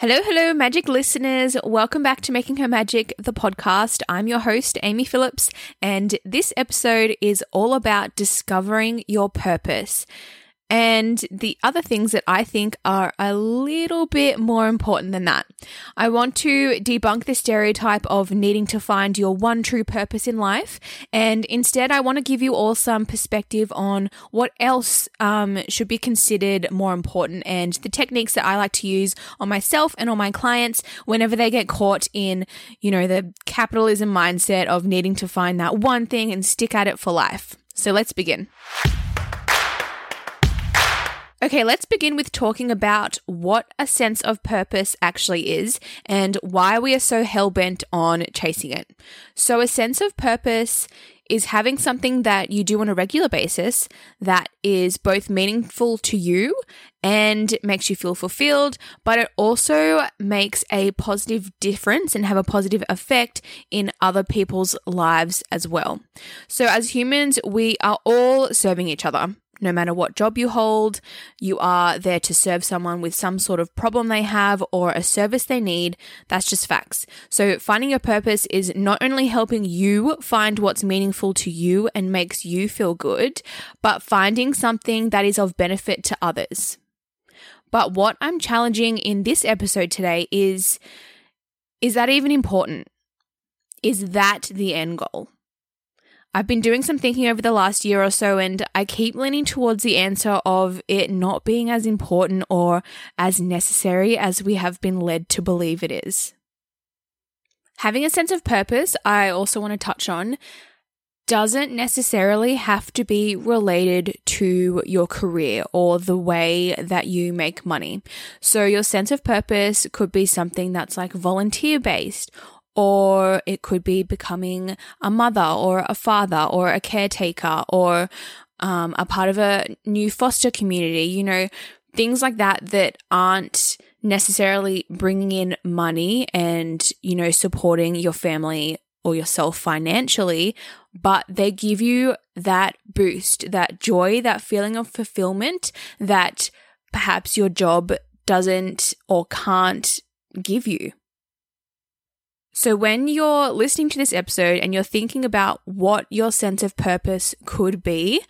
Hello, hello, magic listeners. Welcome back to Making Her Magic, the podcast. I'm your host, Amy Phillips, and this episode is all about discovering your purpose and the other things that I think are a little bit more important than that. I want to debunk the stereotype of needing to find your one true purpose in life, and instead, I want to give you all some perspective on what else um, should be considered more important and the techniques that I like to use on myself and on my clients whenever they get caught in, you know, the capitalism mindset of needing to find that one thing and stick at it for life. So let's begin. Okay, let's begin with talking about what a sense of purpose actually is and why we are so hell bent on chasing it. So, a sense of purpose is having something that you do on a regular basis that is both meaningful to you and makes you feel fulfilled, but it also makes a positive difference and have a positive effect in other people's lives as well. So, as humans, we are all serving each other no matter what job you hold, you are there to serve someone with some sort of problem they have or a service they need. That's just facts. So, finding your purpose is not only helping you find what's meaningful to you and makes you feel good, but finding something that is of benefit to others. But what I'm challenging in this episode today is is that even important? Is that the end goal? I've been doing some thinking over the last year or so, and I keep leaning towards the answer of it not being as important or as necessary as we have been led to believe it is. Having a sense of purpose, I also want to touch on, doesn't necessarily have to be related to your career or the way that you make money. So, your sense of purpose could be something that's like volunteer based or it could be becoming a mother or a father or a caretaker or um, a part of a new foster community, you know, things like that that aren't necessarily bringing in money and, you know, supporting your family or yourself financially, but they give you that boost, that joy, that feeling of fulfillment that perhaps your job doesn't or can't give you. So, when you're listening to this episode and you're thinking about what your sense of purpose could be,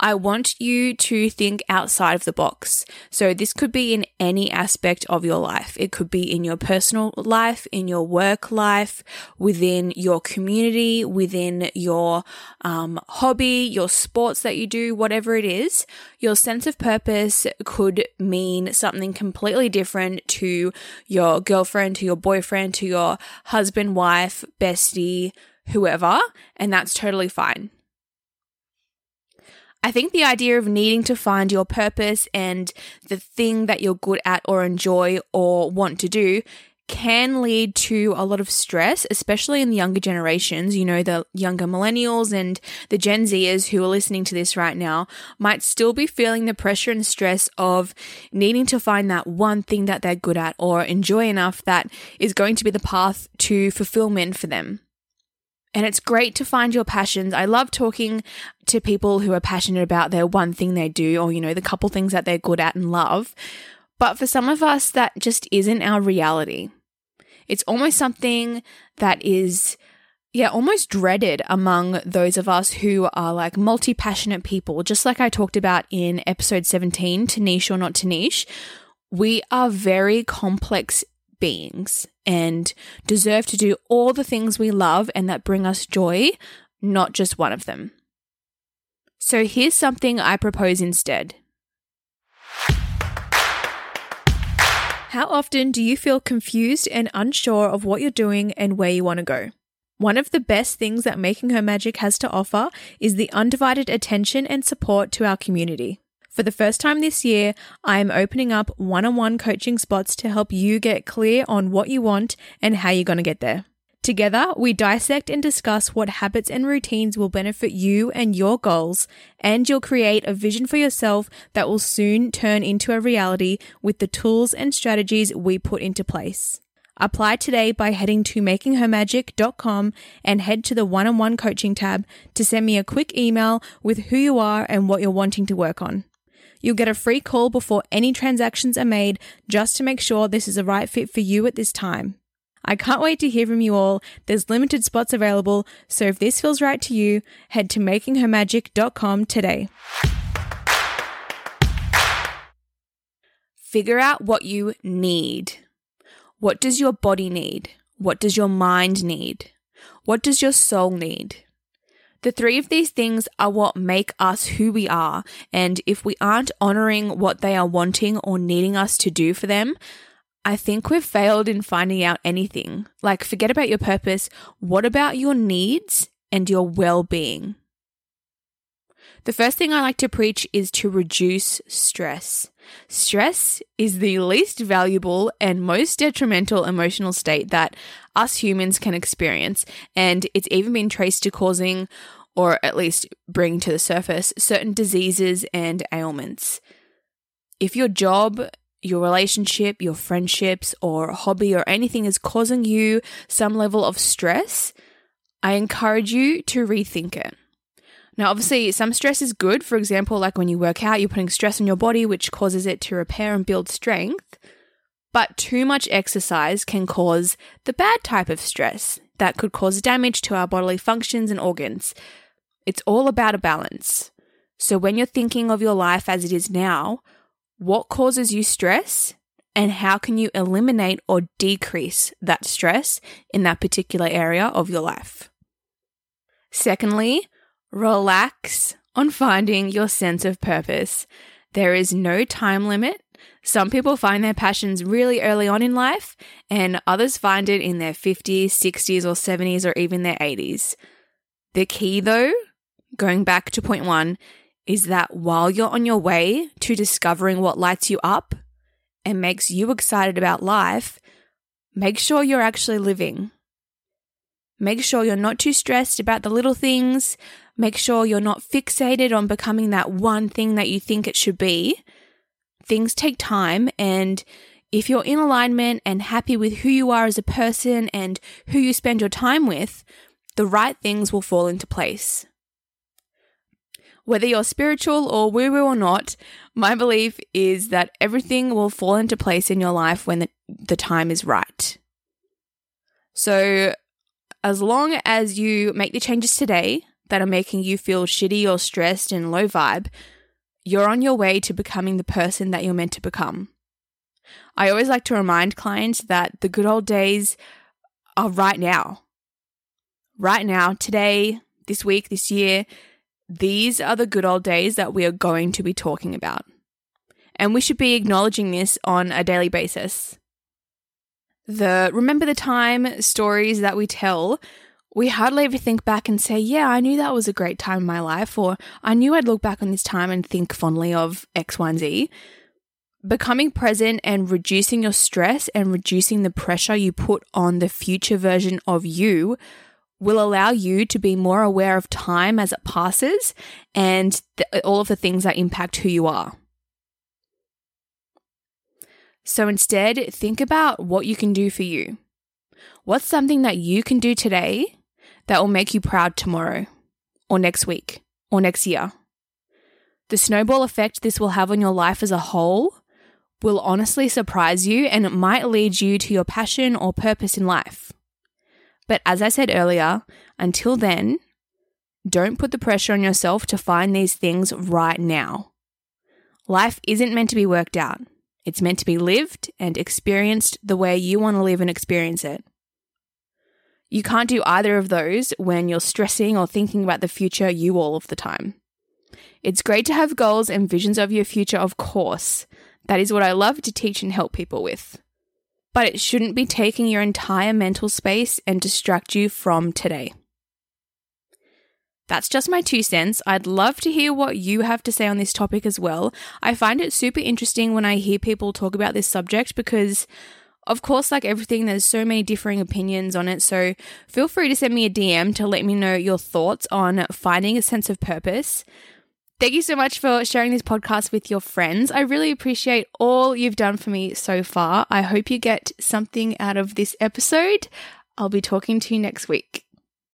I want you to think outside of the box. So, this could be in any aspect of your life. It could be in your personal life, in your work life, within your community, within your um, hobby, your sports that you do, whatever it is. Your sense of purpose could mean something completely different to your girlfriend, to your boyfriend, to your husband, wife, bestie, whoever, and that's totally fine. I think the idea of needing to find your purpose and the thing that you're good at or enjoy or want to do can lead to a lot of stress, especially in the younger generations. You know, the younger millennials and the Gen Zers who are listening to this right now might still be feeling the pressure and stress of needing to find that one thing that they're good at or enjoy enough that is going to be the path to fulfillment for them. And it's great to find your passions. I love talking to people who are passionate about their one thing they do or, you know, the couple things that they're good at and love. But for some of us, that just isn't our reality. It's almost something that is, yeah, almost dreaded among those of us who are like multi passionate people. Just like I talked about in episode 17, to niche or not to niche, we are very complex beings and deserve to do all the things we love and that bring us joy, not just one of them. So here's something I propose instead. How often do you feel confused and unsure of what you're doing and where you want to go? One of the best things that Making Her Magic has to offer is the undivided attention and support to our community. For the first time this year, I am opening up one on one coaching spots to help you get clear on what you want and how you're going to get there. Together, we dissect and discuss what habits and routines will benefit you and your goals, and you'll create a vision for yourself that will soon turn into a reality with the tools and strategies we put into place. Apply today by heading to makinghermagic.com and head to the one on one coaching tab to send me a quick email with who you are and what you're wanting to work on. You'll get a free call before any transactions are made just to make sure this is the right fit for you at this time. I can't wait to hear from you all. There's limited spots available, so if this feels right to you, head to makinghermagic.com today. Figure out what you need. What does your body need? What does your mind need? What does your soul need? The three of these things are what make us who we are. And if we aren't honoring what they are wanting or needing us to do for them, I think we've failed in finding out anything. Like, forget about your purpose. What about your needs and your well being? The first thing I like to preach is to reduce stress. Stress is the least valuable and most detrimental emotional state that us humans can experience, and it's even been traced to causing, or at least bringing to the surface, certain diseases and ailments. If your job, your relationship, your friendships, or hobby, or anything is causing you some level of stress, I encourage you to rethink it. Now, obviously, some stress is good. For example, like when you work out, you're putting stress on your body, which causes it to repair and build strength. But too much exercise can cause the bad type of stress that could cause damage to our bodily functions and organs. It's all about a balance. So, when you're thinking of your life as it is now, what causes you stress and how can you eliminate or decrease that stress in that particular area of your life? Secondly, Relax on finding your sense of purpose. There is no time limit. Some people find their passions really early on in life, and others find it in their 50s, 60s, or 70s, or even their 80s. The key, though, going back to point one, is that while you're on your way to discovering what lights you up and makes you excited about life, make sure you're actually living. Make sure you're not too stressed about the little things, Make sure you're not fixated on becoming that one thing that you think it should be. Things take time, and if you're in alignment and happy with who you are as a person and who you spend your time with, the right things will fall into place. Whether you're spiritual or woo woo or not, my belief is that everything will fall into place in your life when the, the time is right. So, as long as you make the changes today, that are making you feel shitty or stressed and low vibe, you're on your way to becoming the person that you're meant to become. I always like to remind clients that the good old days are right now. Right now, today, this week, this year, these are the good old days that we are going to be talking about. And we should be acknowledging this on a daily basis. The remember the time stories that we tell we hardly ever think back and say, yeah, I knew that was a great time in my life, or I knew I'd look back on this time and think fondly of X, Y, and Z. Becoming present and reducing your stress and reducing the pressure you put on the future version of you will allow you to be more aware of time as it passes and th- all of the things that impact who you are. So instead, think about what you can do for you. What's something that you can do today that will make you proud tomorrow, or next week, or next year. The snowball effect this will have on your life as a whole will honestly surprise you and it might lead you to your passion or purpose in life. But as I said earlier, until then, don't put the pressure on yourself to find these things right now. Life isn't meant to be worked out. It's meant to be lived and experienced the way you want to live and experience it. You can't do either of those when you're stressing or thinking about the future you all of the time. It's great to have goals and visions of your future, of course. That is what I love to teach and help people with. But it shouldn't be taking your entire mental space and distract you from today. That's just my two cents. I'd love to hear what you have to say on this topic as well. I find it super interesting when I hear people talk about this subject because, of course, like everything, there's so many differing opinions on it. So feel free to send me a DM to let me know your thoughts on finding a sense of purpose. Thank you so much for sharing this podcast with your friends. I really appreciate all you've done for me so far. I hope you get something out of this episode. I'll be talking to you next week.